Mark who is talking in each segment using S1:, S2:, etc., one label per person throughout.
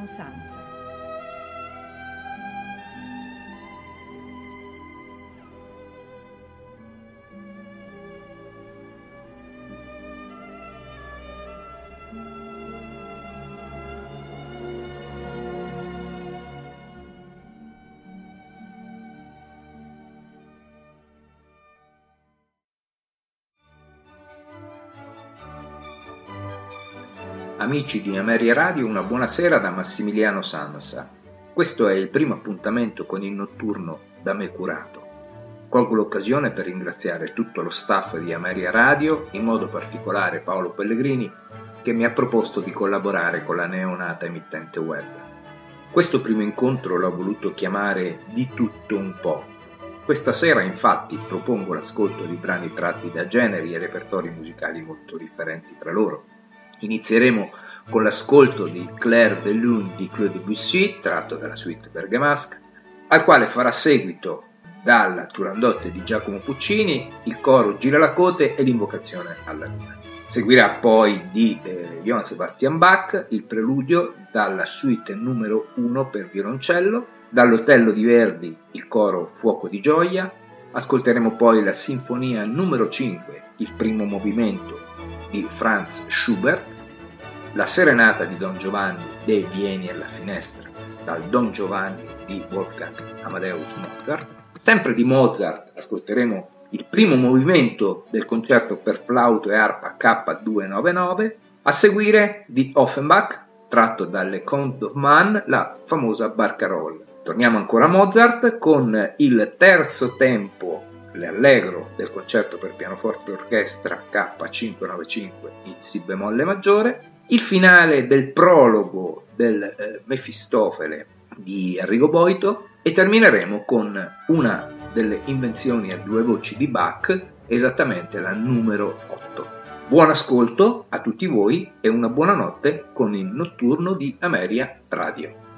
S1: Massimiliano
S2: Amici di Ameria Radio, una buonasera da Massimiliano Sansa. Questo è il primo appuntamento con il notturno da me curato. Colgo l'occasione per ringraziare tutto lo staff di Ameria Radio, in modo particolare Paolo Pellegrini, che mi ha proposto di collaborare con la neonata emittente web. Questo primo incontro l'ho voluto chiamare Di tutto un po'. Questa sera infatti propongo l'ascolto di brani tratti da generi e repertori musicali molto differenti tra loro Inizieremo con l'ascolto di Claire de Lune di Claude Debussy, tratto dalla suite Bergamasque, al quale farà seguito dalla Turandotte di Giacomo Puccini, il coro Gira la Cote e l'invocazione alla luna. Seguirà poi di eh, Johann Sebastian Bach il preludio dalla suite numero 1 per violoncello, dall'Otello di Verdi il coro Fuoco di gioia, ascolteremo poi la sinfonia numero 5, il primo movimento di Franz Schubert, La Serenata di Don Giovanni de Vieni alla finestra dal Don Giovanni di Wolfgang Amadeus Mozart. Sempre di Mozart ascolteremo il primo movimento del concerto per flauto e arpa K299, a seguire di Offenbach, tratto dalle Count of Man, la famosa Barcarolle. Torniamo ancora a Mozart con il terzo tempo l'allegro del concerto per pianoforte e orchestra K595 in Si bemolle maggiore, il finale del prologo del eh, Mefistofele di Arrigo Boito e termineremo con una delle invenzioni a due voci di Bach, esattamente la numero 8. Buon ascolto a tutti voi e una buona notte con il notturno di Ameria Radio.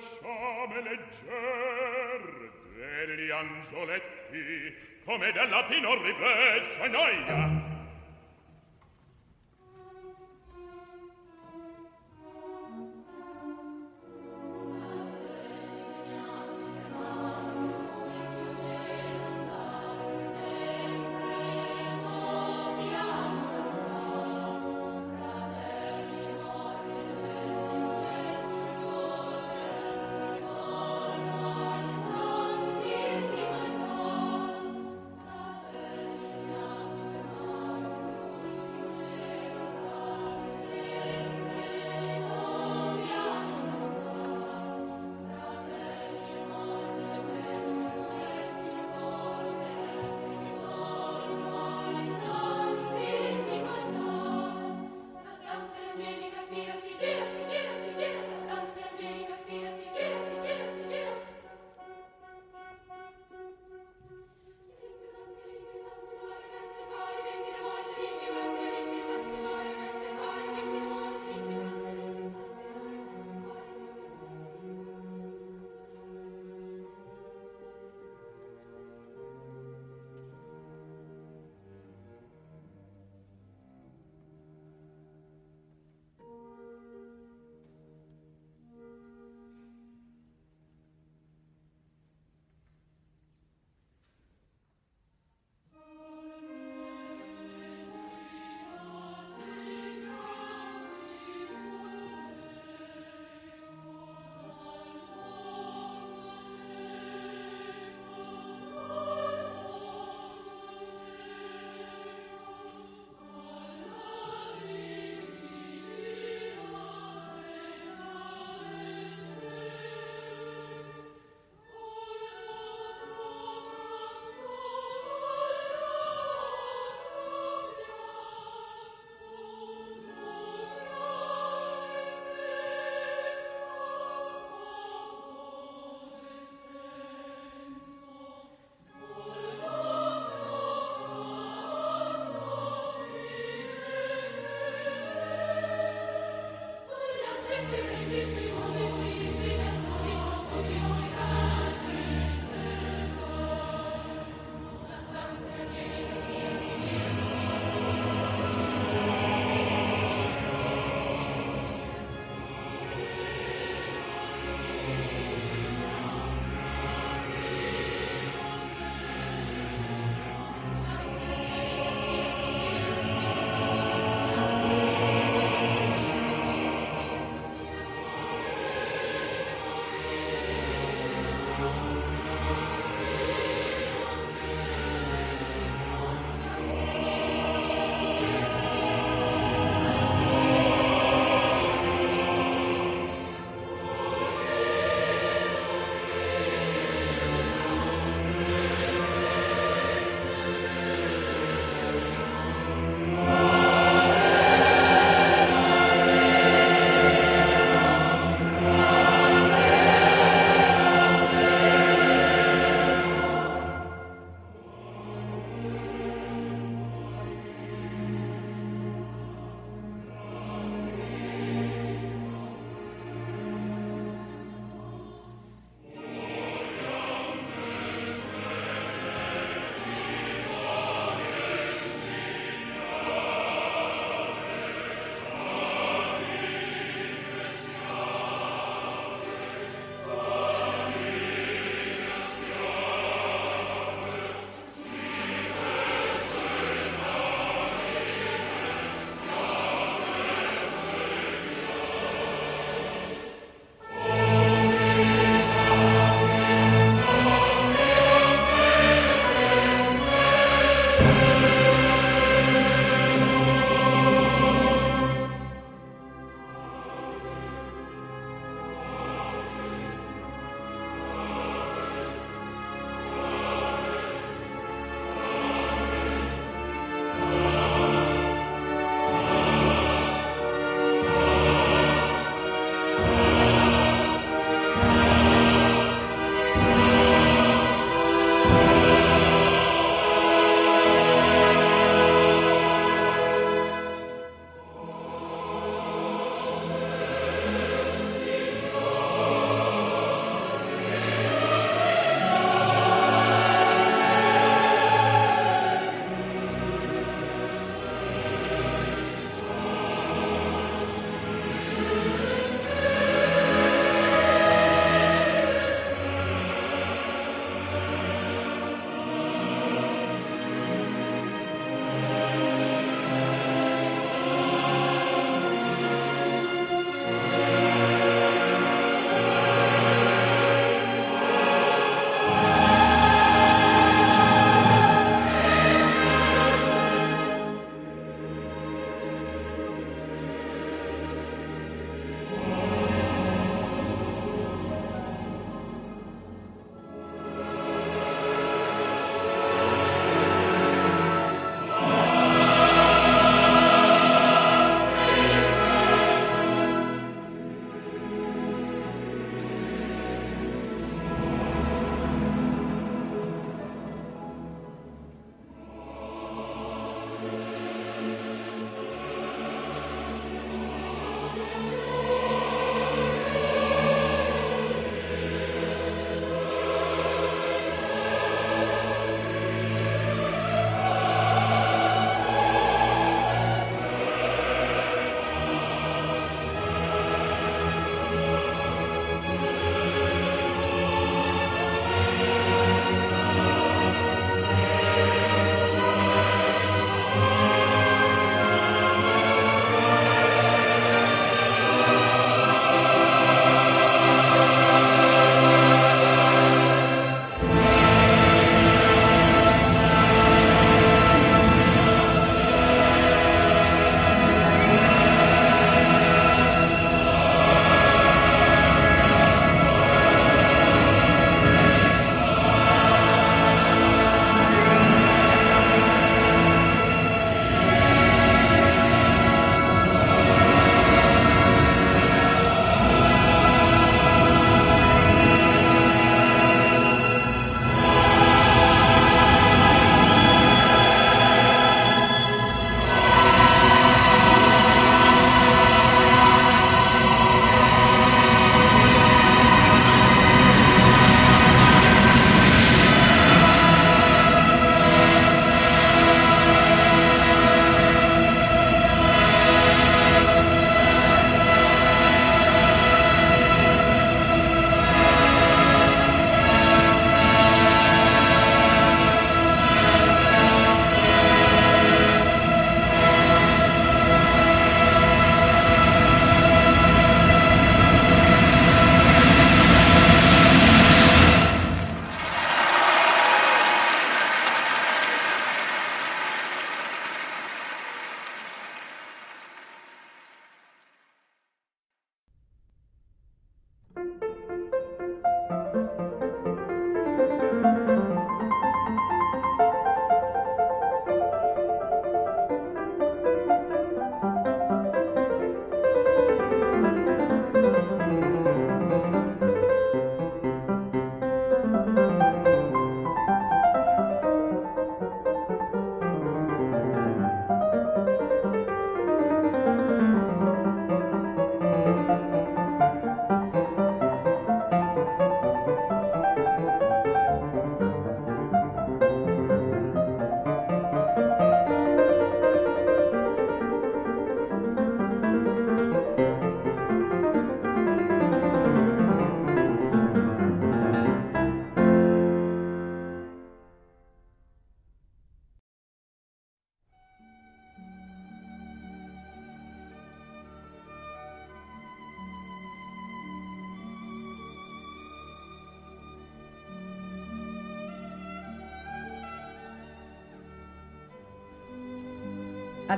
S3: lasciame legger degli angioletti come della pinor riprezza noia.